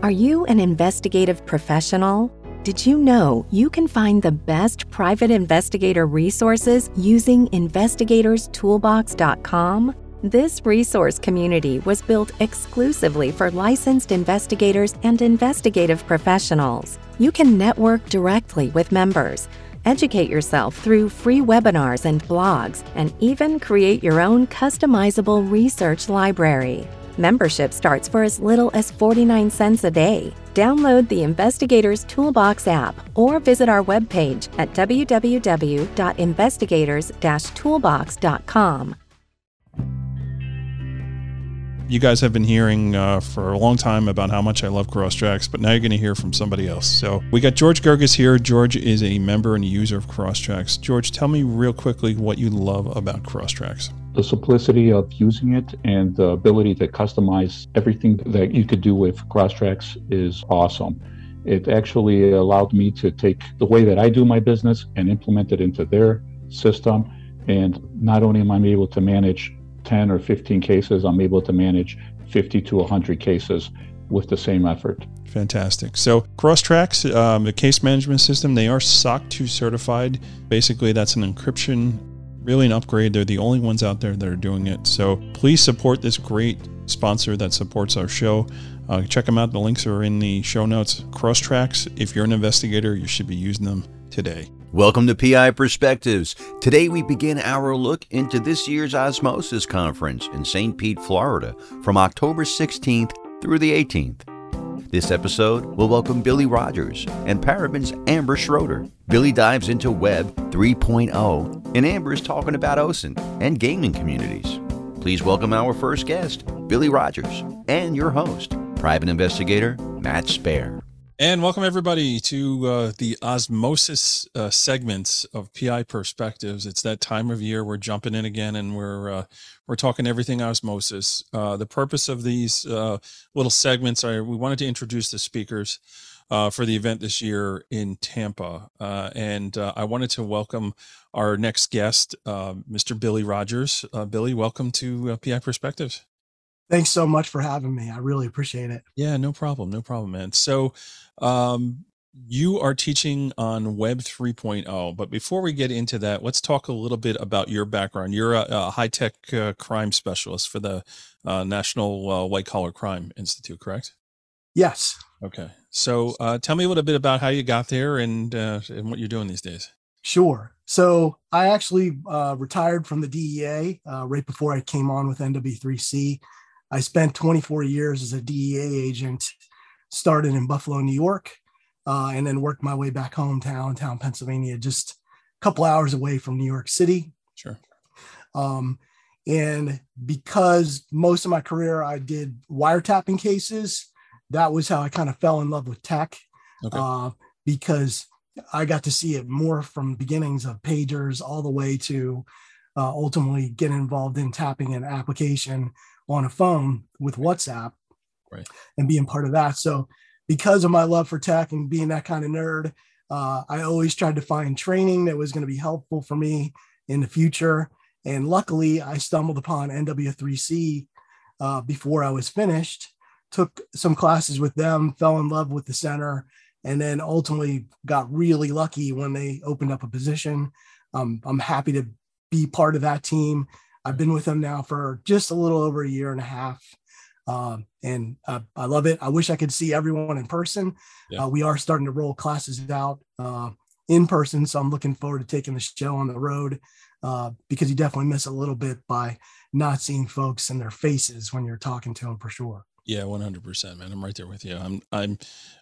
Are you an investigative professional? Did you know you can find the best private investigator resources using investigatorstoolbox.com? This resource community was built exclusively for licensed investigators and investigative professionals. You can network directly with members, educate yourself through free webinars and blogs, and even create your own customizable research library. Membership starts for as little as 49 cents a day. Download the Investigators Toolbox app or visit our webpage at www.investigators-toolbox.com. You guys have been hearing uh, for a long time about how much I love Crosstracks, but now you're going to hear from somebody else. So we got George Gerges here. George is a member and user of Crosstracks. George, tell me real quickly what you love about Crosstracks the simplicity of using it and the ability to customize everything that you could do with Crosstracks is awesome. It actually allowed me to take the way that I do my business and implement it into their system. And not only am I able to manage 10 or 15 cases, I'm able to manage 50 to 100 cases with the same effort. Fantastic. So Crosstracks, um, the case management system, they are SOC 2 certified. Basically, that's an encryption really an upgrade. They're the only ones out there that are doing it. So please support this great sponsor that supports our show. Uh, check them out. The links are in the show notes. Cross tracks, if you're an investigator, you should be using them today. Welcome to PI Perspectives. Today we begin our look into this year's Osmosis Conference in St. Pete, Florida from October 16th through the 18th. This episode will welcome Billy Rogers and Paraben's Amber Schroeder. Billy dives into Web 3.0, and Amber is talking about OSINT and gaming communities. Please welcome our first guest, Billy Rogers, and your host, private investigator Matt Spaier. And welcome everybody to uh, the osmosis uh, segments of PI Perspectives. It's that time of year we're jumping in again, and we're uh, we're talking everything osmosis. Uh, the purpose of these uh, little segments are we wanted to introduce the speakers uh, for the event this year in Tampa, and I wanted to welcome our next guest, Mr. Billy Rogers. Billy, welcome to PI Perspectives. Thanks so much for having me. I really appreciate it. Yeah, no problem. No problem, man. So, um, you are teaching on Web 3.0, but before we get into that, let's talk a little bit about your background. You're a, a high tech uh, crime specialist for the uh, National uh, White Collar Crime Institute, correct? Yes. Okay. So, uh, tell me a little bit about how you got there and uh, and what you're doing these days. Sure. So, I actually uh, retired from the DEA right before I came on with NW3C. I spent 24 years as a DEA agent, started in Buffalo, New York, uh, and then worked my way back home to Allentown, Pennsylvania, just a couple hours away from New York City. Sure. Um, and because most of my career I did wiretapping cases, that was how I kind of fell in love with tech. Okay. Uh, because I got to see it more from beginnings of pagers all the way to uh, ultimately get involved in tapping an application on a phone with WhatsApp right. and being part of that. So, because of my love for tech and being that kind of nerd, uh, I always tried to find training that was going to be helpful for me in the future. And luckily, I stumbled upon NW3C uh, before I was finished, took some classes with them, fell in love with the center, and then ultimately got really lucky when they opened up a position. Um, I'm happy to be part of that team I've been with them now for just a little over a year and a half. Um, and uh, I love it. I wish I could see everyone in person. Yeah. Uh, we are starting to roll classes out uh, in person. So I'm looking forward to taking the show on the road uh, because you definitely miss a little bit by not seeing folks and their faces when you're talking to them for sure. Yeah, one hundred percent, man. I'm right there with you. I'm I'm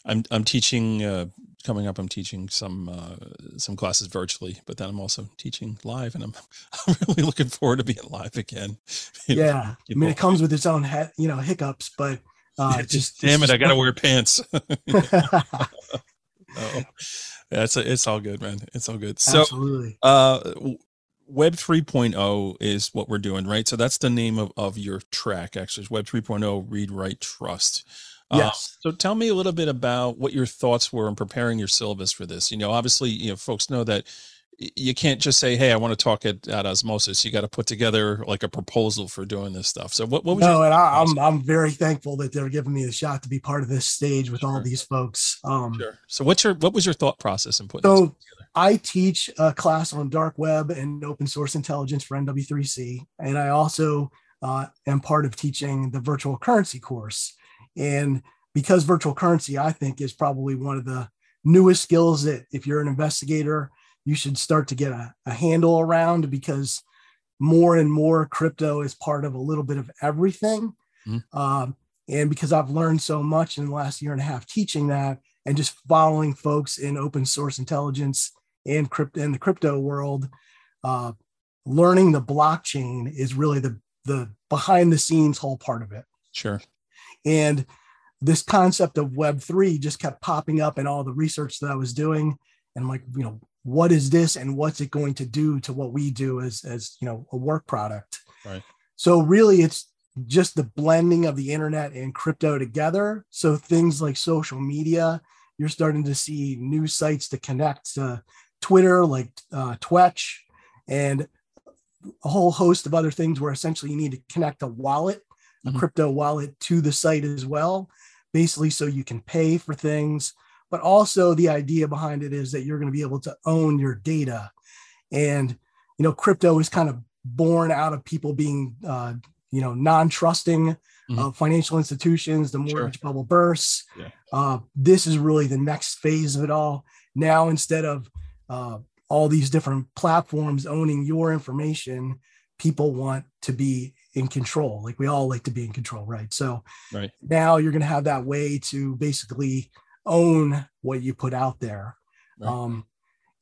I'm I'm teaching uh, coming up. I'm teaching some uh, some classes virtually, but then I'm also teaching live, and I'm I'm really looking forward to being live again. yeah, I mean, it comes with its own you know hiccups, but uh, yeah, just damn it, I gotta wear pants. oh, that's a, it's all good, man. It's all good. So, Absolutely. uh, Web 3.0 is what we're doing, right? So that's the name of, of your track, actually. It's Web 3.0 Read, Write, Trust. Uh, yes. Uh, so tell me a little bit about what your thoughts were in preparing your syllabus for this. You know, obviously, you know, folks know that you can't just say, "Hey, I want to talk at, at Osmosis." You got to put together like a proposal for doing this stuff. So, what, what was? No, your- and I, am I'm, I'm very thankful that they're giving me the shot to be part of this stage with sure. all these folks. Um, sure. So, what's your what was your thought process in putting? So, I teach a class on dark web and open source intelligence for NW3C, and I also uh, am part of teaching the virtual currency course. And because virtual currency, I think, is probably one of the newest skills that if you're an investigator you should start to get a, a handle around because more and more crypto is part of a little bit of everything. Mm-hmm. Um, and because I've learned so much in the last year and a half teaching that and just following folks in open source intelligence and crypto in the crypto world, uh, learning the blockchain is really the the behind the scenes whole part of it. Sure. And this concept of Web three just kept popping up in all the research that I was doing, and I'm like, you know, what is this and what's it going to do to what we do as as you know a work product right so really it's just the blending of the internet and crypto together so things like social media you're starting to see new sites to connect to twitter like uh, twitch and a whole host of other things where essentially you need to connect a wallet mm-hmm. a crypto wallet to the site as well basically so you can pay for things but also the idea behind it is that you're going to be able to own your data and you know crypto is kind of born out of people being uh, you know non-trusting mm-hmm. of financial institutions the mortgage sure. bubble bursts yeah. uh, this is really the next phase of it all now instead of uh, all these different platforms owning your information people want to be in control like we all like to be in control right so right. now you're going to have that way to basically own what you put out there. Right. Um,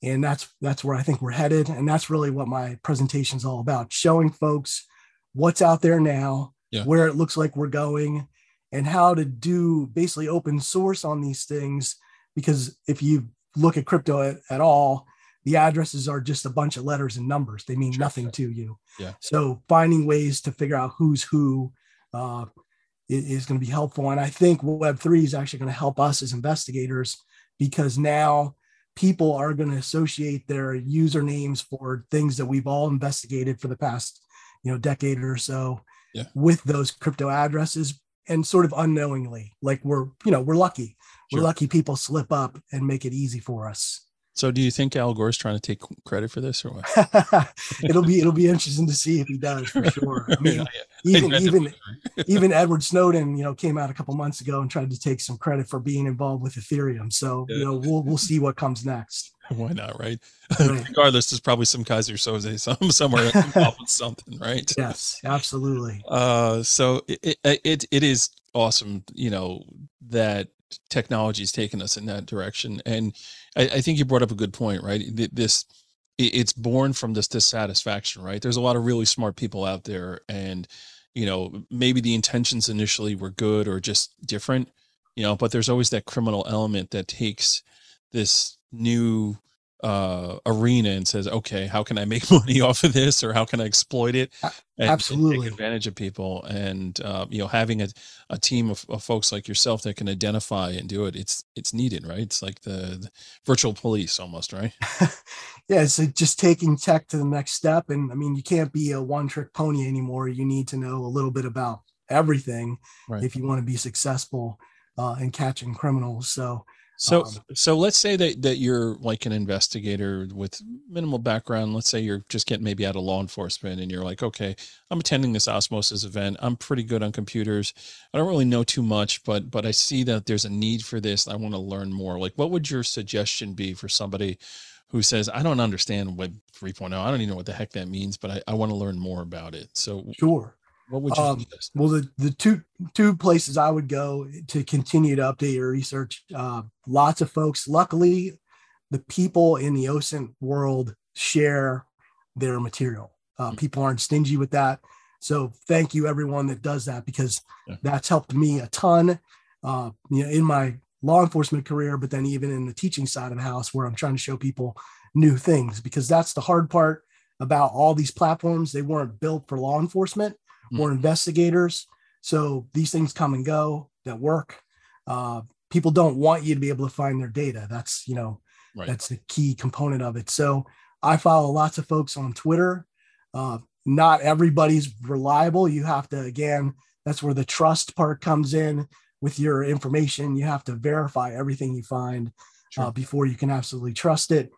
and that's that's where I think we're headed, and that's really what my presentation is all about: showing folks what's out there now, yeah. where it looks like we're going, and how to do basically open source on these things. Because if you look at crypto at, at all, the addresses are just a bunch of letters and numbers; they mean sure. nothing to you. Yeah. So finding ways to figure out who's who, uh, is going to be helpful. And I think Web3 is actually going to help us as investigators because now people are going to associate their usernames for things that we've all investigated for the past you know decade or so yeah. with those crypto addresses and sort of unknowingly like we're you know we're lucky sure. we're lucky people slip up and make it easy for us so, do you think Al Gore's trying to take credit for this, or what? it'll be it'll be interesting to see if he does for sure. I mean, yeah, even even even Edward Snowden, you know, came out a couple months ago and tried to take some credit for being involved with Ethereum. So, yeah. you know, we'll we'll see what comes next. Why not, right? Regardless, there's probably some Keyser Soze some somewhere involved with something, right? Yes, absolutely. Uh, so it, it it it is awesome, you know, that technology has taken us in that direction. And I, I, think you brought up a good point, right? This it's born from this dissatisfaction, right? There's a lot of really smart people out there, and you know maybe the intentions initially were good or just different, you know, but there's always that criminal element that takes this new uh, arena and says, okay, how can I make money off of this or how can I exploit it? And, Absolutely. And take advantage of people. And, uh, you know, having a, a team of, of, folks like yourself that can identify and do it, it's, it's needed, right? It's like the, the virtual police almost, right? yeah. It's just taking tech to the next step. And I mean, you can't be a one trick pony anymore. You need to know a little bit about everything right. if you want to be successful uh, in catching criminals. So, so, um, so let's say that that you're like an investigator with minimal background. Let's say you're just getting maybe out of law enforcement, and you're like, okay, I'm attending this osmosis event. I'm pretty good on computers. I don't really know too much, but but I see that there's a need for this. I want to learn more. Like, what would your suggestion be for somebody who says, I don't understand Web 3.0. I don't even know what the heck that means, but I, I want to learn more about it. So, sure. What would you um, suggest? Well, the, the two two places I would go to continue to update your research. Uh, lots of folks. Luckily, the people in the OSINT world share their material. Uh, mm-hmm. People aren't stingy with that. So thank you everyone that does that because yeah. that's helped me a ton. Uh, you know, in my law enforcement career, but then even in the teaching side of the house where I'm trying to show people new things because that's the hard part about all these platforms. They weren't built for law enforcement more investigators. So these things come and go that work. Uh, people don't want you to be able to find their data. That's you know right. that's the key component of it. So I follow lots of folks on Twitter. Uh, not everybody's reliable. You have to, again, that's where the trust part comes in with your information. You have to verify everything you find sure. uh, before you can absolutely trust it.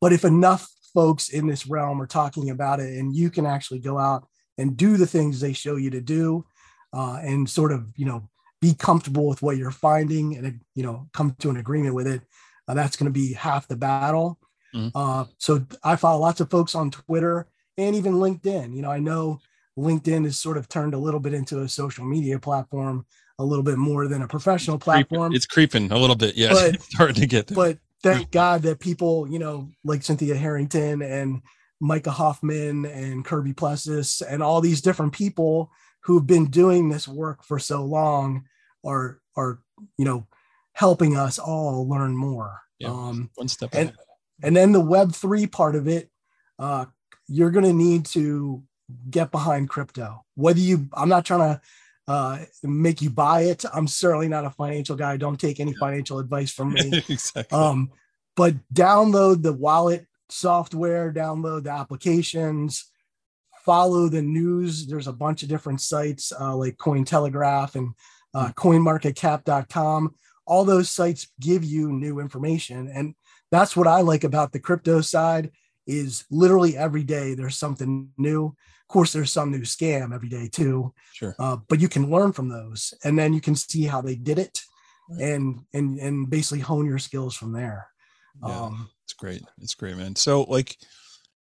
But if enough folks in this realm are talking about it and you can actually go out and do the things they show you to do uh, and sort of, you know, be comfortable with what you're finding and, you know, come to an agreement with it, uh, that's going to be half the battle. Mm-hmm. Uh, so I follow lots of folks on Twitter and even LinkedIn. You know, I know LinkedIn has sort of turned a little bit into a social media platform a little bit more than a professional platform. It's creeping a little bit. Yeah. But, it's starting to get there. But thank God that people, you know, like Cynthia Hetherington and Micah Hoffman and Kirby Plessas and all these different people who've been doing this work for so long are are you know helping us all learn more. Yeah, um, one step and, ahead. and then the web three part of it, uh, you're gonna need to get behind crypto. Whether you I'm not trying to uh, make you buy it. I'm certainly not a financial guy. Don't take any financial advice from me. exactly. Um, but download the wallet software, download the applications, follow the news. There's a bunch of different sites uh, like Cointelegraph and uh, hmm. CoinMarketCap.com. All those sites give you new information, and that's what I like about the crypto side. Is literally every day there's something new. Of course, there's some new scam every day too. Sure. Uh, but you can learn from those, and then you can see how they did it, right. and and and basically hone your skills from there. Yeah, um, it's great. It's great, man. So, like,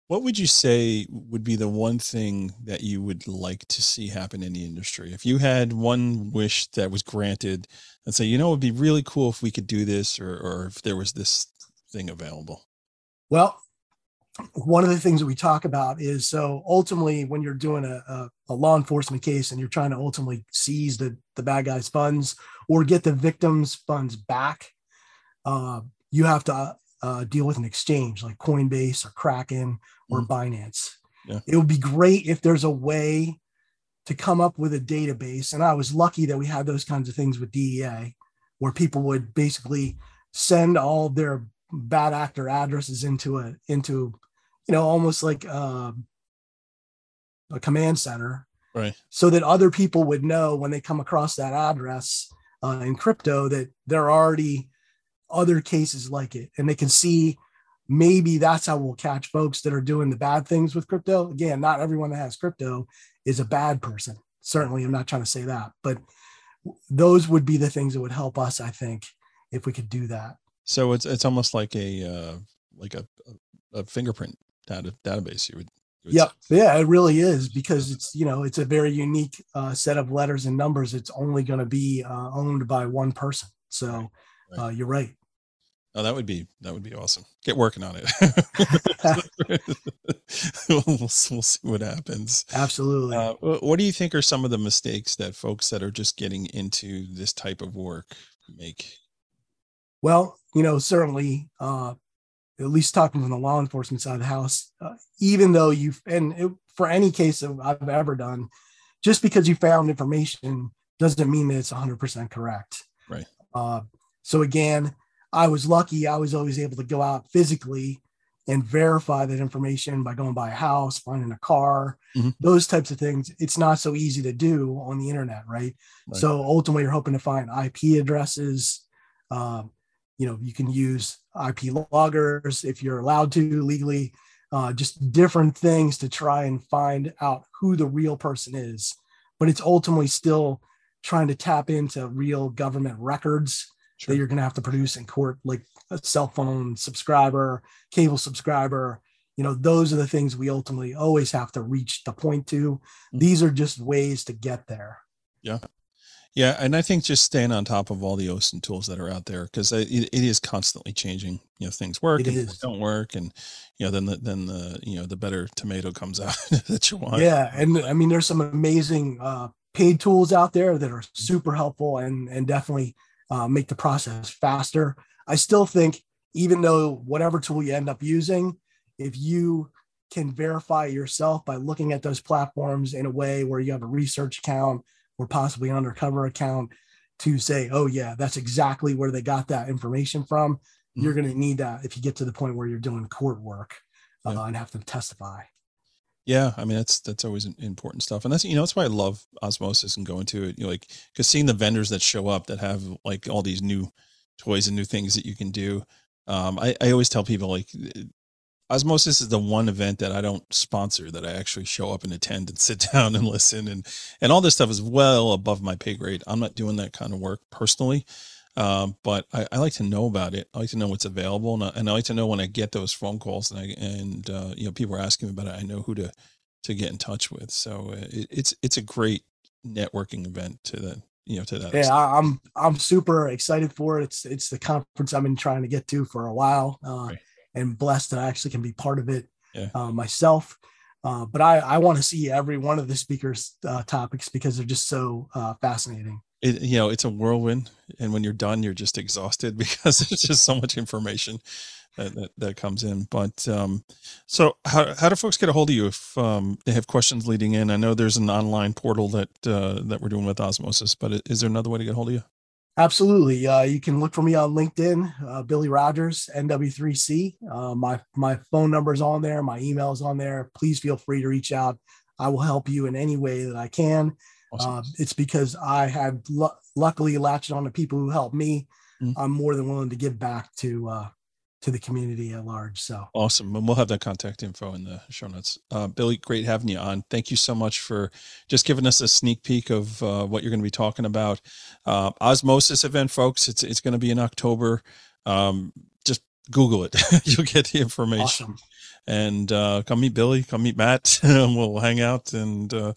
what would you say would be the one thing that you would like to see happen in the industry? If you had one wish that was granted, and say, you know, it'd be really cool if we could do this, or or if there was this thing available. Well, one of the things that we talk about is so ultimately when you're doing a, a, a, law enforcement case and you're trying to ultimately seize the, the bad guy's funds or get the victim's funds back uh, you have to uh, deal with an exchange like coinbase or kraken or mm. binance yeah. it would be great if there's a way to come up with a database and i was lucky that we had those kinds of things with dea where people would basically send all their bad actor addresses into a into you know, almost like uh, a command center, right? So that other people would know when they come across that address uh, in crypto that they're already other cases like it, and they can see maybe that's how we'll catch folks that are doing the bad things with crypto. Again, not everyone that has crypto is a bad person. Certainly, I'm not trying to say that, but those would be the things that would help us, I think, if we could do that. So it's it's almost like a uh, like a, a fingerprint data database. You would. Yep. Yeah, it really is because it's you know it's a very unique uh, set of letters and numbers. It's only going to be uh, owned by one person. So right. Right. Uh, you're right. Oh, that would be that would be awesome. Get working on it. we'll, we'll, see what happens. Absolutely. Uh, what do you think are some of the mistakes that folks that are just getting into this type of work make? Well, you know, certainly uh, at least talking from the law enforcement side of the house, uh, even though you've, and it, for any case of I've ever done, just because you found information doesn't mean that it's 100% correct. Right. Uh, so again, I was lucky. I was always able to go out physically and verify that information by going by a house, finding a car, mm-hmm. those types of things. It's not so easy to do on the internet, right? right. So ultimately, you're hoping to find IP addresses, um, you know you can use ip loggers if you're allowed to legally uh, just different things to try and find out who the real person is but it's ultimately still trying to tap into real government records sure. that you're going to have to produce in court like a cell phone subscriber cable subscriber you know those are the things we ultimately always have to reach the point to mm-hmm. these are just ways to get there yeah yeah, and I think just staying on top of all the OSINT tools that are out there because it, it is constantly changing. You know, things work it and is. don't work, and you know, then the then the you know the better tomato comes out that you want. Yeah, and I mean, there's some amazing uh, paid tools out there that are super helpful and and definitely uh, make the process faster. I still think, even though whatever tool you end up using, if you can verify yourself by looking at those platforms in a way where you have a research account or possibly an undercover account to say, oh, yeah, that's exactly where they got that information from. you're going to need that if you get to the point where you're doing court work uh, and have to testify. Yeah, I mean that's that's always important stuff, and that's you know that's why I love osmosis and going to it. You know, like because seeing the vendors that show up that have like all these new toys and new things that you can do. Um, I, I always tell people like osmosis is the one event that I don't sponsor that I actually show up and attend and sit down and listen and and all this stuff is well above my pay grade. I'm not doing that kind of work personally. Um, but I, I, like to know about it. I like to know what's available, and I, and I like to know when I get those phone calls and I, and uh, you know people are asking me about it. I know who to to get in touch with. So uh, it, it's it's a great networking event to the you know to that. Yeah, extent. I'm I'm super excited for it. It's it's the conference I've been trying to get to for a while, uh, right. and blessed that I actually can be part of it yeah. uh, myself. Uh, but I I want to see every one of the speakers' uh, topics because they're just so uh, fascinating it, you know, it's a whirlwind. And when you're done, you're just exhausted because it's just so much information that, that, that comes in. But um, so how, how do folks get a hold of you if um, they have questions leading in? I know there's an online portal that, uh, that we're doing with Osmosis, but is there another way to get a hold of you? Absolutely. Uh, you can look for me on LinkedIn, uh, Billy Rogers, NW3C. Uh, my, my phone number is on there. My email is on there. Please feel free to reach out. I will help you in any way that I can. Awesome. Uh, it's because I had l- luckily latched on to people who helped me. Mm-hmm. I'm more than willing to give back to uh, to the community at large. So awesome, and we'll have that contact info in the show notes. Uh, Billy, great having you on. Thank you so much for just giving us a sneak peek of uh, what you're going to be talking about. Uh, Osmosis event, folks. It's it's going to be in October. Um, just Google it; you'll get the information. Awesome. And uh, come meet Billy, come meet Matt, and we'll hang out and uh,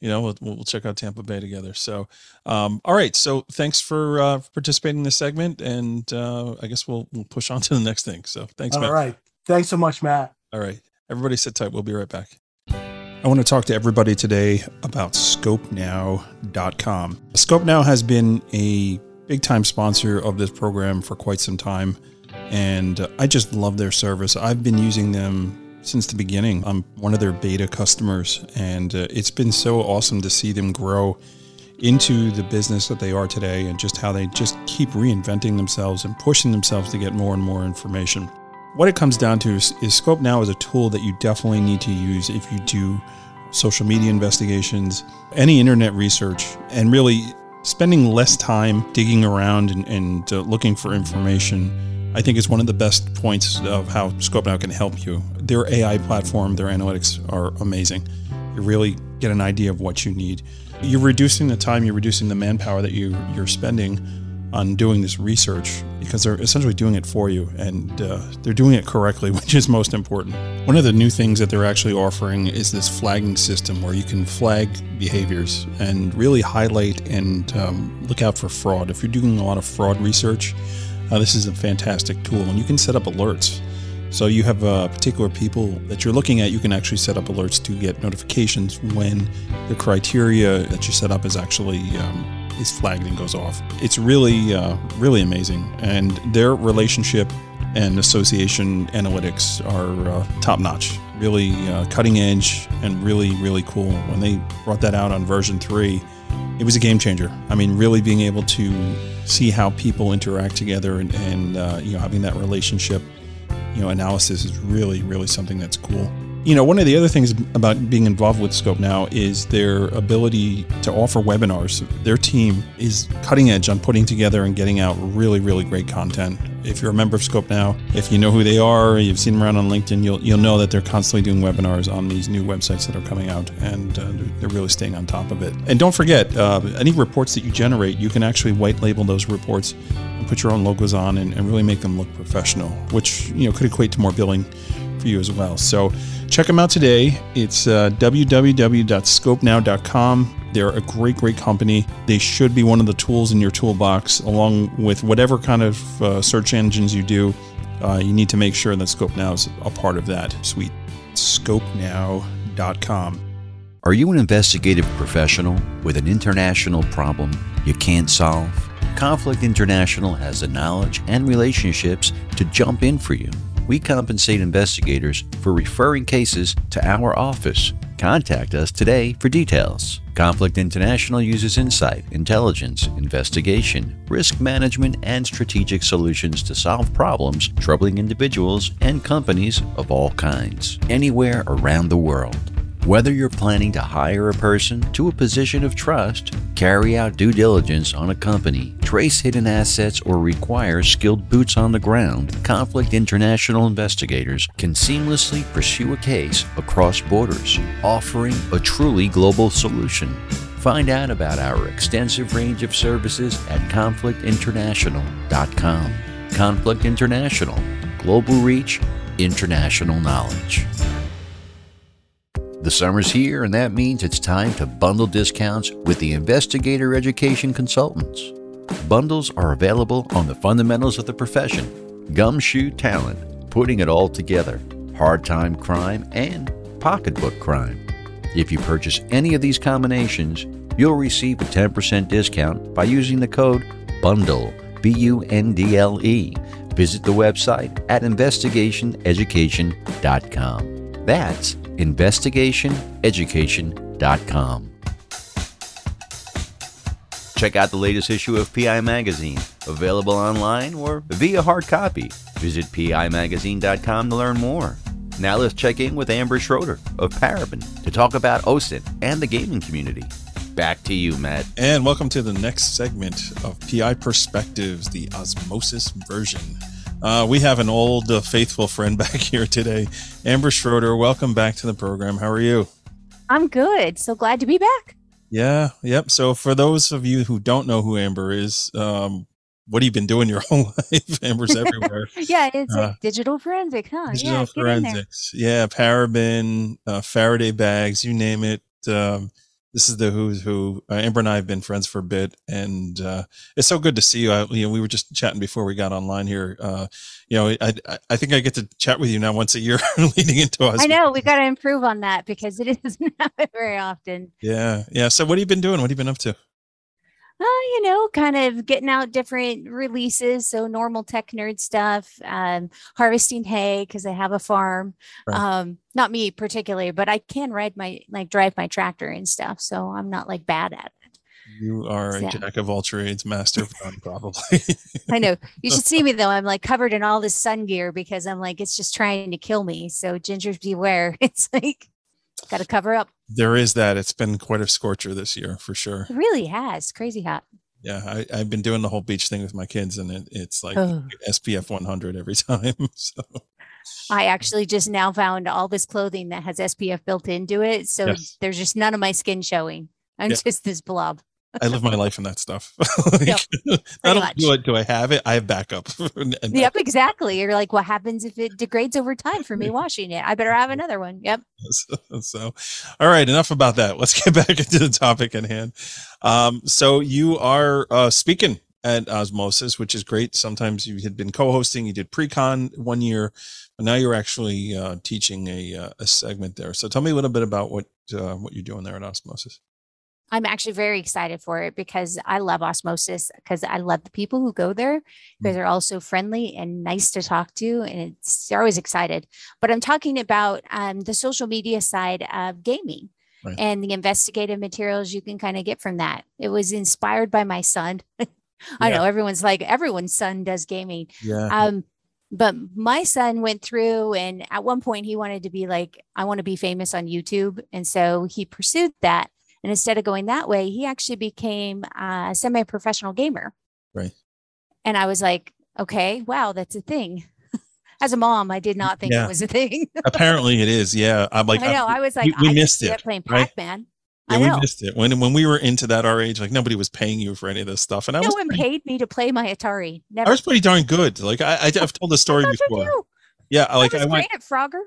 you know, we'll, we'll check out Tampa Bay together. So, um, all right. So thanks for uh, participating in this segment, and uh, I guess we'll we'll push on to the next thing. So thanks. All Matt. right. Thanks so much, Matt. All right. Everybody sit tight. We'll be right back. I want to talk to everybody today about ScopeNow.com. ScopeNow has been a big time sponsor of this program for quite some time, and I just love their service. I've been using them since the beginning. I'm one of their beta customers, and uh, it's been so awesome to see them grow into the business that they are today and just how they just keep reinventing themselves and pushing themselves to get more and more information. What it comes down to is, is Scope Now is a tool that you definitely need to use if you do social media investigations, any internet research, and really spending less time digging around and, and uh, looking for information I think is one of the best points of how ScopeNow can help you. Their AI platform, their analytics are amazing. You really get an idea of what you need. You're reducing the time, you're reducing the manpower that you you're spending on doing this research because they're essentially doing it for you and uh, they're doing it correctly, which is most important. One of the new things that they're actually offering is this flagging system where you can flag behaviors and really highlight and um, look out for fraud. If you're doing a lot of fraud research, uh, this is a fantastic tool, and you can set up alerts. So you have uh, particular people that you're looking at. You can actually set up alerts to get notifications when the criteria that you set up is actually um, is flagged and goes off. It's really uh, really amazing, and their relationship and association analytics are uh, top notch. Really uh, cutting edge and really really cool. When they brought that out on version three it was a game changer. I mean, really being able to see how people interact together and, and uh, you know having that relationship, you know, analysis is really really something that's cool. You know, one of the other things about being involved with Scope now is their ability to offer webinars. Their team is cutting edge on putting together and getting out really, really great content. If you're a member of Scope now, if you know who they are, you've seen them around on LinkedIn, you'll you'll know that they're constantly doing webinars on these new websites that are coming out, and uh, they're really staying on top of it. And don't forget, uh, any reports that you generate, you can actually white label those reports and put your own logos on and, and really make them look professional, which you know could equate to more billing for you as well. So check them out today. It's uh, www.scopenow.com. They're a great, great company. They should be one of the tools in your toolbox, along with whatever kind of uh, search engines you do. Uh, you need to make sure that Scope Now is a part of that suite. ScopeNow.com. Are you an investigative professional with an international problem you can't solve? Conflict International has the knowledge and relationships to jump in for you. We compensate investigators for referring cases to our office. Contact us today for details. Conflict International uses insight, intelligence, investigation, risk management, and strategic solutions to solve problems troubling individuals and companies of all kinds, anywhere around the world. Whether you're planning to hire a person to a position of trust, carry out due diligence on a company, trace hidden assets, or require skilled boots on the ground, Conflict International investigators can seamlessly pursue a case across borders, offering a truly global solution. Find out about our extensive range of services at conflictinternational.com. Conflict International, global reach, international knowledge. The summer's here, and that means it's time to bundle discounts with the Investigator Education Consultants. Bundles are available on the fundamentals of the profession, gumshoe talent, putting it all together, hard time crime, and pocketbook crime. If you purchase any of these combinations, you'll receive a 10% discount by using the code BUNDLE, B U N D L E. Visit the website at investigationeducation.com. That's investigationeducation.com. Check out the latest issue of PI Magazine, available online or via hard copy. Visit PIMagazine.com to learn more. Now let's check in with Amber Schroeder of Paraben to talk about OSINT and the gaming community. Back to you, Matt. And welcome to the next segment of PI Perspectives, the osmosis version. Uh, we have an old uh, faithful friend back here today, Amber Schroeder. Welcome back to the program. How are you? I'm good. So glad to be back. Yeah, yep. So for those of you who don't know who Amber is, um, what have you been doing your whole life? Amber's everywhere. yeah, it's uh, digital forensic, huh? Digital yeah, forensics. Yeah, paraben, uh, Faraday bags, you name it. Um, this is the who's who. Uh, Amber and I have been friends for a bit, and uh, it's so good to see you. I, you know, we were just chatting before we got online here. Uh, you know, I I think I get to chat with you now once a year, leading into us. I know we got to improve on that because it isn't very often. Yeah, yeah. So, what have you been doing? What have you been up to? Uh, you know, kind of getting out different releases. So normal tech nerd stuff, um, harvesting hay because I have a farm. Right. Um, not me particularly, but I can ride my like drive my tractor and stuff. So I'm not like bad at it. You are so. a jack of all trades, master of none, probably. I know. You should see me though. I'm like covered in all this sun gear because I'm like it's just trying to kill me. So gingers beware. It's like got to cover up. There is that. It's been quite a scorcher this year for sure. It really has. Crazy hot. Yeah, I, have been doing the whole beach thing with my kids, and it, it's like oh. SPF 100 every time. So. I actually just now found all this clothing that has SPF built into it, so yes. there's just none of my skin showing. I'm yeah. just this blob. I live my life in that stuff. like, yep, I don't do it. Do I have it? I have backup. and yep, exactly. You're like, what happens if it degrades over time for me washing it? I better have another one. Yep. So, so all right, enough about that. Let's get back into the topic at hand. Um, so you are uh, speaking at Osmosis, which is great. Sometimes you had been co-hosting. You did pre-con one year, but now you're actually uh, teaching a, uh, a segment there. So tell me a little bit about what uh, what you're doing there at Osmosis. I'm actually very excited for it because I love osmosis because I love the people who go there because mm. they're all so friendly and nice to talk to and it's they're always excited. But I'm talking about um, the social media side of gaming right. and the investigative materials you can kind of get from that. It was inspired by my son. I yeah. know everyone's like everyone's son does gaming. Yeah. Um, but my son went through and at one point he wanted to be like i want to be famous on youtube and so he pursued that and instead of going that way, he actually became a semi professional gamer. Right. And I was like, okay, wow, that's a thing. As a mom, I did not think yeah. it was a thing. Apparently, it is. Yeah, I'm like, I know. Uh, I, was like, we, we missed it. Playing Pac Man. Yeah, we missed it when when we were into that our age. Like nobody was paying you for any of this stuff, and I was no was one pretty, paid me to play my Atari. Never. I was pretty darn good. Like I, I have told the story before. Yeah, like I, I went at Frogger.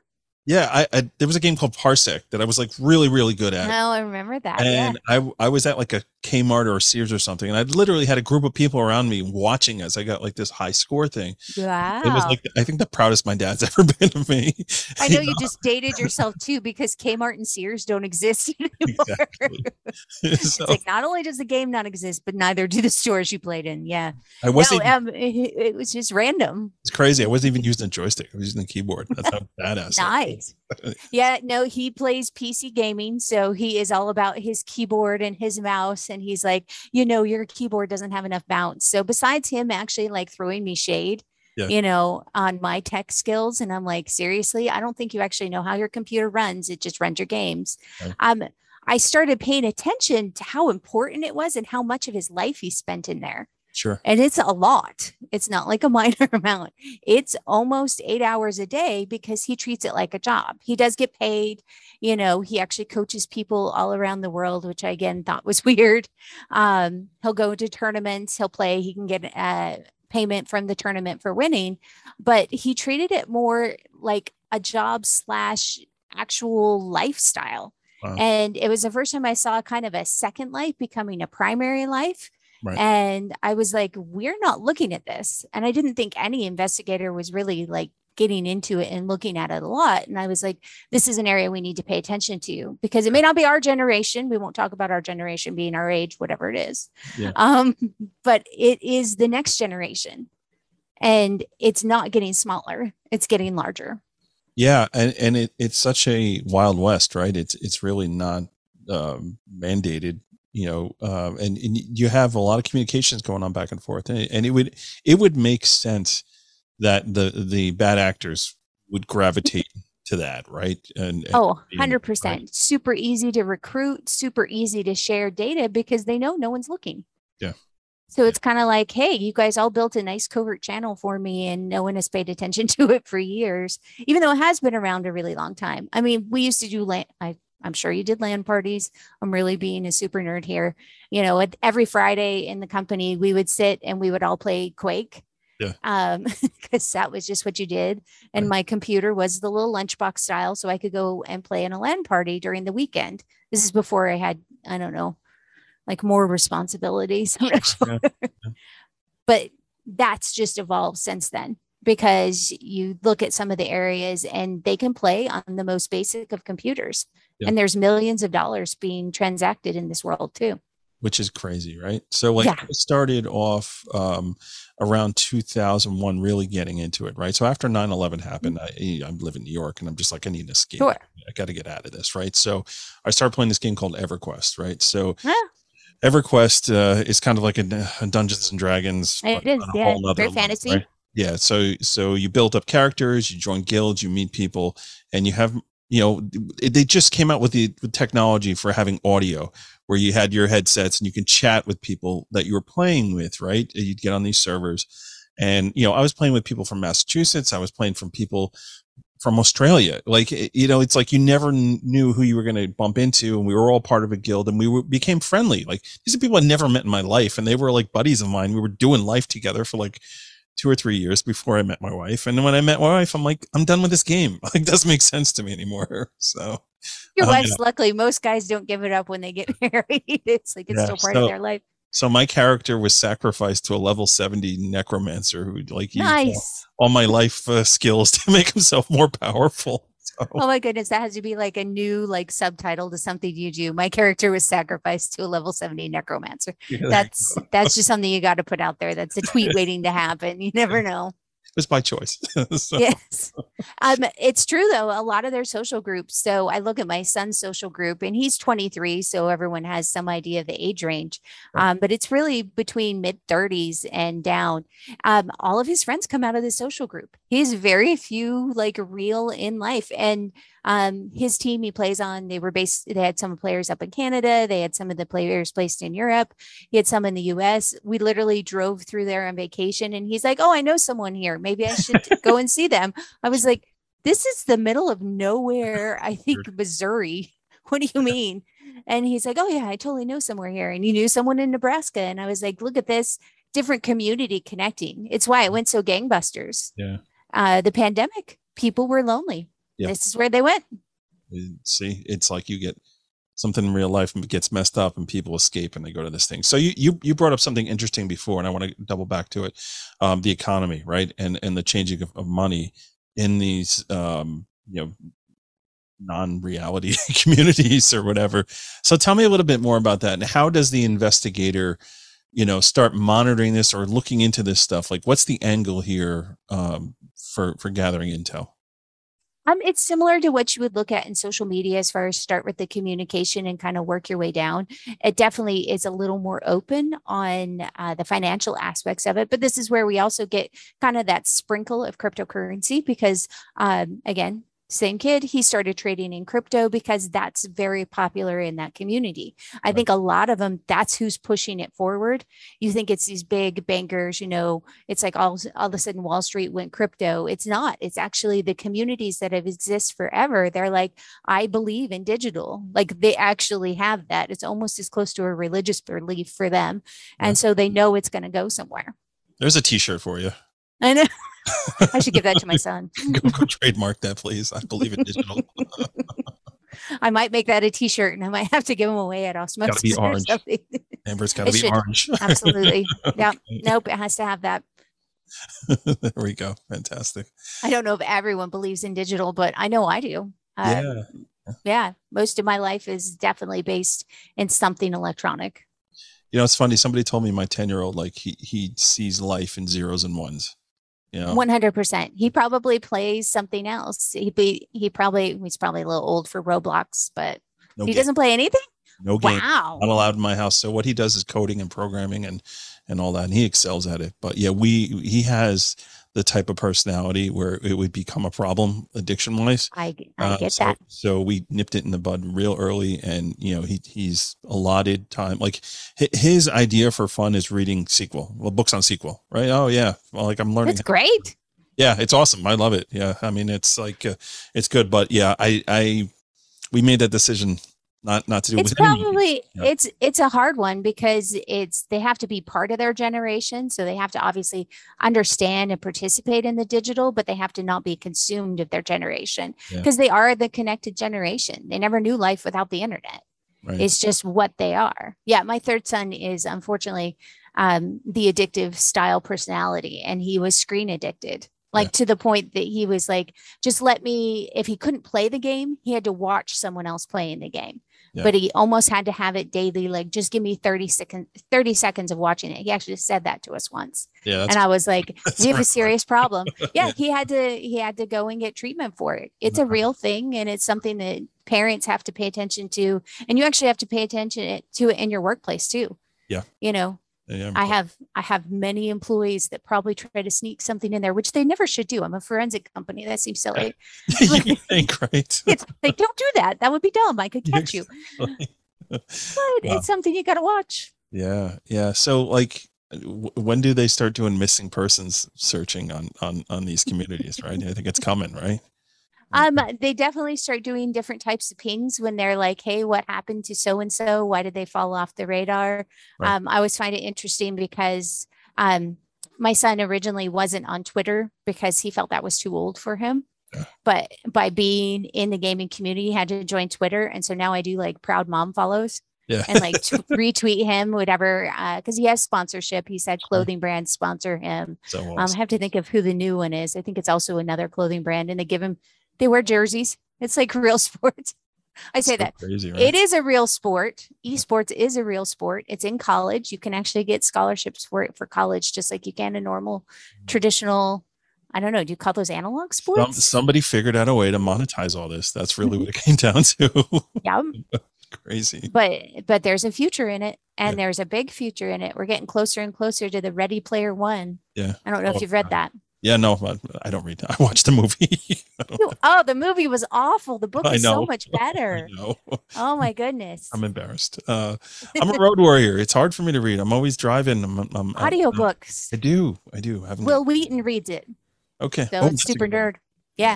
Yeah, I, I, there was a game called Parsec that I was like really really good at. No, I remember that. And yeah. I I was at like a Kmart or Sears or something, and I literally had a group of people around me watching as I got like this high score thing. Wow. It was like I think the proudest my dad's ever been of me. I know you just dated yourself too because Kmart and Sears don't exist anymore. Exactly. It's like not only does the game not exist, but neither do the stores you played in. Yeah. I wasn't. No, um, it, it was just random. it's crazy. I wasn't even using a joystick. I was using the keyboard. That's how badass. that Nice. Yeah, no, he plays PC gaming. So he is all about his keyboard and his mouse. And he's like, you know, your keyboard doesn't have enough bounce. So besides him actually like throwing me shade, Yeah. you know, on my tech skills, and I'm like, seriously, I don't think you actually know how your computer runs. It just runs your games. Right. Um, I started paying attention to how important it was and how much of his life he spent in there. Sure. And it's a lot. It's not like a minor amount. It's almost eight hours a day because he treats it like a job. He does get paid. You know, he actually coaches people all around the world, which I again thought was weird. Um, he'll go to tournaments, he'll play, he can get a payment from the tournament for winning, but he treated it more like a job slash actual lifestyle. Wow. And it was the first time I saw kind of a second life becoming a primary life. Right. And I was like, we're not looking at this. And I didn't think any investigator was really like getting into it and looking at it a lot. And I was like, this is an area we need to pay attention to because it may not be our generation. We won't talk about our generation being our age, whatever it is. Yeah. Um, but it is the next generation. And it's not getting smaller, it's getting larger. Yeah, and and it, it's such a wild west, right? It's it's really not um, mandated, you know, um, and, and you have a lot of communications going on back and forth, and, and it would it would make sense that the the bad actors would gravitate to that, right? And, and Oh, 100%. right? Super easy to recruit, super easy to share data because they know no one's looking. Yeah. So it's kind of like, hey, you guys all built a nice covert channel for me and no one has paid attention to it for years, even though it has been around a really long time. I mean, we used to do land, I, I'm sure you did land parties. I'm really being a super nerd here. You know, every Friday in the company, we would sit and we would all play Quake. Yeah. Um, because that was just what you did. And Right. my computer was the little lunchbox style, so I could go and play in a LAN party during the weekend. This is before I had, I don't know, like more responsibilities. Sure. Yeah. But that's just evolved since then because you look at some of the areas and they can play on the most basic of computers. Yeah. And there's millions of dollars being transacted in this world too. which is crazy, right? So like Yeah. I started off um, around 2001, really getting into it, right? So after 9/11 happened, I, I live in New York, and I'm just like, I need an escape. Sure. I got to get out of this, right? So I started playing this game called EverQuest, right? So Ah. EverQuest uh, is kind of like a, a Dungeons and Dragons, It is, on a yeah, whole nother very level, fantasy. right? Yeah. So so you build up characters, you join guilds, you meet people, and you have you know they just came out with the with technology for having audio where you had your headsets and you can chat with people that you were playing with, right? Uh, you'd get on these servers. And, you know, I was playing with people from Massachusetts. I was playing from people from Australia. Like, eh, you know, it's like you never knew who you were going to bump into. And we were all part of a guild and we were, became friendly. Like, these are people I never met in my life. And they were like buddies of mine. We were doing life together for like two or three years before I met my wife. And when I met my wife, I'm like, I'm done with this game. Like, it doesn't make sense to me anymore. So, Your Um, wife's luckily most guys don't give it up when they get married. It's like it's Yeah, still part so- of their life. So my character was sacrificed to a level 70 necromancer who like used all- all my life uh, skills to make himself more powerful. So, Oh my goodness, that has to be like a new like subtitle to something you do. My character was sacrificed to a level 70 necromancer. yeah, That's that's just something you got to put out there. That's a tweet waiting to happen. You never know. Was by choice. So, Yes. Um, it's true though, a lot of their social groups. So I look at my son's social group and he's 23, so everyone has some idea of the age range. Right. Um, but it's really between mid 30s and down. Um, all of his friends come out of the social group. He has very few like real in life. And um, his team he plays on, they were based, they had some players up in Canada, they had some of the players placed in Europe, he had some in the US. We literally drove through there on vacation and he's like, Oh, I know someone here. Maybe I should go and see them. I was like, This is the middle of nowhere, I think Missouri. What do you mean? And he's like, Oh, yeah, I totally know somewhere here. And he knew someone in Nebraska. And I was like, Look at this different community connecting. It's why it went so gangbusters. Yeah. Uh, the pandemic, people were lonely. Yeah. This is where they went. See, it's like you get something in real life and gets messed up and people escape and they go to this thing. So you you you brought up something interesting before, and I want to double back to it, um, the economy, right, and and the changing of, of money in these um, you know non-reality communities or whatever. So tell me a little bit more about that, and how does the investigator, you know, start monitoring this or looking into this stuff? Like, what's the angle here um, for for gathering intel? Um, it's similar to what you would look at in social media as far as start with the communication and kind of work your way down. It definitely is a little more open on uh, the financial aspects of it, but this is where we also get kind of that sprinkle of cryptocurrency because, um, again, same kid he started trading in crypto because that's very popular in that community. I right. think a lot of them that's who's pushing it forward. You think it's these big bankers you know it's like all, all of a sudden wall street went crypto. It's not. It's actually the communities that have exist forever. They're like i believe in digital. Like they actually have that. It's almost as close to a religious belief for them and yeah. so they know it's going to go somewhere. There's a t-shirt for you. I know I should give that to my son. go, go trademark that, please. I believe in digital. I might make that a T-shirt, and I might have to give them away at Osmosis. Got to be orange. Amber's got to be should. orange. Absolutely. Yeah. Nope. It has to have that. there we go. Fantastic. I don't know if everyone believes in digital, but I know I do. Uh, yeah. Yeah. Most of my life is definitely based in something electronic. You know, it's funny. Somebody told me my 10 year old, like, he, he sees life in zeros and ones. One hundred percent. He probably plays something else. He be he probably he's probably a little old for Roblox, but no he game. doesn't play anything. No game. Wow. Not allowed in my house. So what he does is coding and programming and and all that, and he excels at it. But yeah, we he has the type of personality where it would become a problem addiction wise. I, I uh, get so, that. So we nipped it in the bud real early, and you know he he's allotted time. Like his idea for fun is reading SQL, well books on SQL, right? Oh yeah, well, like I'm learning. It's great. Yeah, it's awesome. I love it. Yeah, I mean it's like uh, it's good, but yeah, I I we made that decision not not to do it's probably yeah. it's it's a hard one because it's they have to be part of their generation so they have to obviously understand and participate in the digital but they have to not be consumed of their generation because yeah. they are the connected generation they never knew life without the internet right. it's just what they are yeah my third son is unfortunately um, the addictive style personality and he was screen addicted like yeah. to the point that he was like just let me if he couldn't play the game he had to watch someone else playing the game yeah. but he almost had to have it daily like just give me 30 seconds 30 seconds of watching it. He actually said that to us once. Yeah and i was like we have a serious problem. Yeah, yeah, he had to he had to go and get treatment for it. It's a uh-huh. real thing and it's something that parents have to pay attention to and you actually have to pay attention to it in your workplace too. Yeah. You know yeah, I have I have many employees that probably try to sneak something in there, which they never should do. I'm a forensic company. That seems silly. you think, right? it's like don't do that. That would be dumb. I could catch you. but wow. it's something you got to watch. Yeah, yeah. So like, w- when do they start doing missing persons searching on on on these communities? Right. I think it's coming. Right. Um, they definitely start doing different types of pings when they're like, "Hey, what happened to so and so? Why did they fall off the radar?" Right. Um, I always find it interesting because um, my son originally wasn't on Twitter because he felt that was too old for him. Yeah. But by being in the gaming community, he had to join Twitter, and so now I do like proud mom follows. Yeah. and like t- retweet him, whatever, because uh, he has sponsorship. He said clothing brands sponsor him. So um, I have to think of who the new one is. I think it's also another clothing brand, and they give him they wear jerseys. It's like real sports. I say so that crazy, right? it is a real sport. Esports is a real sport. It's in college. You can actually get scholarships for it for college, just like you can a normal, mm-hmm. traditional. I don't know. Do you call those analog sports? Some, somebody figured out a way to monetize all this. That's really what it came down to. yeah. Crazy. But but there's a future in it, and yeah. there's a big future in it. We're getting closer and closer to the Ready Player One. Yeah. I don't know oh, if you've read that. Yeah, no, I don't read. I watched the movie. oh, the movie was awful. The book is so much better. Oh my goodness. I'm embarrassed. Uh, I'm a road warrior. It's hard for me to read. I'm always driving. I'm, I'm, Audio I'm, books. I do. I do. I Wil Wheaton reads it. Okay. So oh, super nerd. Yeah.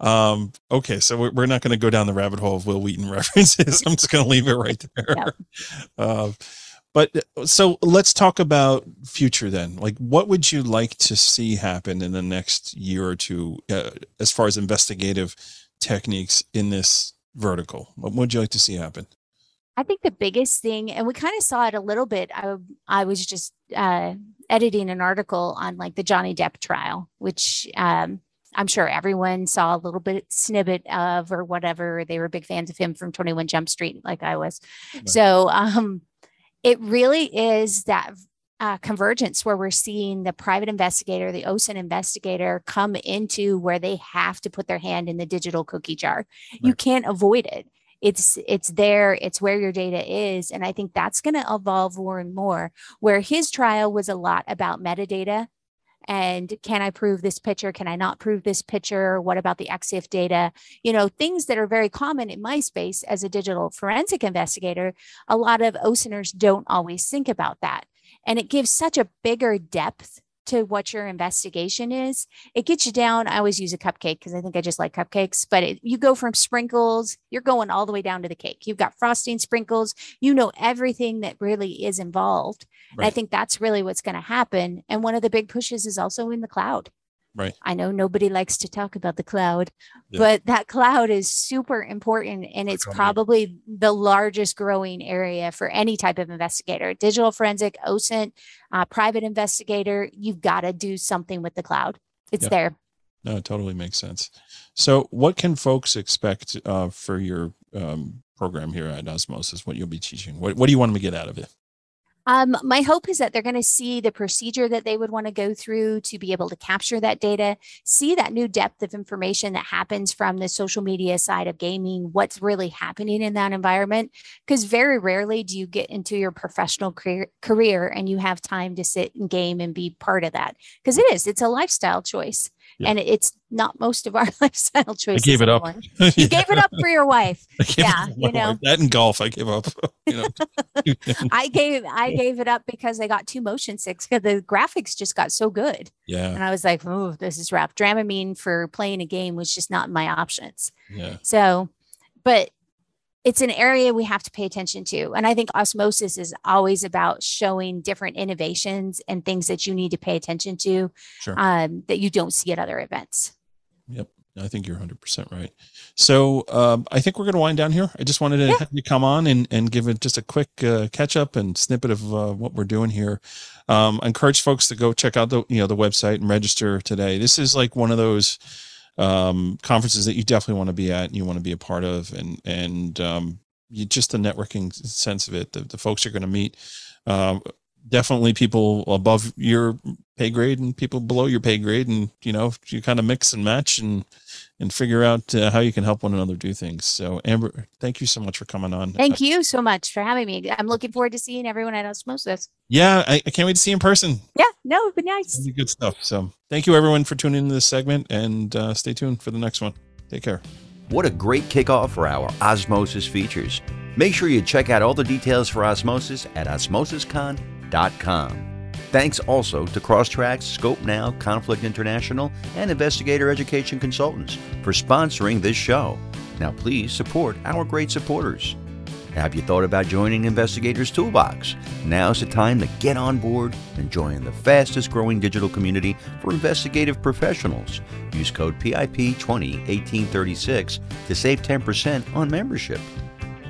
Um, okay, so we're, we're not going to go down the rabbit hole of Wil Wheaton references. I'm just going to leave it right there. Yep. Uh, but uh, so let's talk about future then. Like, what would you like to see happen in the next year or two uh, as far as investigative techniques in this vertical? What would you like to see happen? I think the biggest thing, and we kind of saw it a little bit. I I was just uh, editing an article on like the Johnny Depp trial, which um, I'm sure everyone saw a little bit snippet of or whatever. They were big fans of him from 21 Jump Street, like I was. Right. So um, it really is that uh, convergence where we're seeing the private investigator, the OSINT investigator come into where they have to put their hand in the digital cookie jar. Right. You can't avoid it. It's it's there. It's where your data is, and I think that's going to evolve more and more. Where his trial was a lot about metadata and can I prove this picture? Can I not prove this picture? What about the EXIF data? You know, things that are very common in my space as a digital forensic investigator. A lot of OSINTers don't always think about that. And it gives such a bigger depth to what your investigation is. It gets you down. I always use a cupcake because I think I just like cupcakes, but it, you go from sprinkles, you're going all the way down to the cake. You've got frosting, sprinkles, you know everything that really is involved. Right. I think that's really what's going to happen. And one of the big pushes is also in the cloud. Right. I know nobody likes to talk about the cloud, yeah. but that cloud is super important and it's probably the largest growing area for any type of investigator. Digital forensic, OSINT, uh, private investigator, you've got to do something with the cloud. It's there. No, it totally makes sense. So, what can folks expect uh, for your um, program here at Osmosis? What you'll be teaching? What, what do you want them to get out of it? Um, my hope is that they're going to see the procedure that they would want to go through to be able to capture that data, see that new depth of information that happens from the social media side of gaming, what's really happening in that environment. Because very rarely do you get into your professional career, career and you have time to sit and game and be part of that. Because it is, it's a lifestyle choice. Yeah. And it's not most of our lifestyle choices. I gave it up. you gave it up for your wife. Yeah, you know wife. that in golf, I gave up. You know, I gave I gave it up because I got too motion sick because the graphics just got so good. Yeah, and I was like, oh, this is rough. Dramamine for playing a game was just not my options. Yeah. So, but it's an area we have to pay attention to. And I think osmosis is always about showing different innovations and things that you need to pay attention to sure. um, that you don't see at other events. Yep. I think you're 100% right. So um, I think we're going to wind down here. I just wanted to yeah. have you come on and, and give it just a quick uh, catch up and snippet of uh, what we're doing here. Um, I encourage folks to go check out the you know the website and register today. This is like one of those um, conferences that you definitely want to be at and you want to be a part of and and um, you, just the networking sense of it the, the folks you're going to meet um, definitely people above your pay grade and people below your pay grade and you know you kind of mix and match and and figure out uh, how you can help one another do things. So amber thank you so much for coming on. Thank you so much for having me. I'm looking forward to seeing everyone at osmosis. Yeah i, I can't wait to see you in person. Yeah no it'd be nice. It'd be good stuff. So thank you everyone for tuning into this segment and uh, stay tuned for the next one. Take care. What a great kickoff for our osmosis features. Make sure you check out all the details for osmosis at osmosiscon.com Thanks also to Crosstracks, Skopenow, Conflict International, and Investigator Education Consultants for sponsoring this show. Now, please support our great supporters. Have you thought about joining Investigators Toolbox? Now's the time to get on board and join the fastest growing digital community for investigative professionals. Use code PIP201836 to save 10% on membership.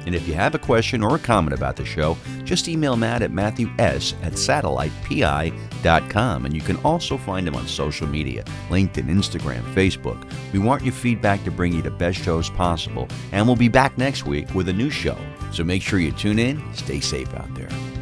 And if you have a question or a comment about the show, just email Matt at matthews at satellitepi.com. And you can also find him on social media LinkedIn, Instagram, Facebook. We want your feedback to bring you the best shows possible. And we'll be back next week with a new show. So make sure you tune in. Stay safe out there.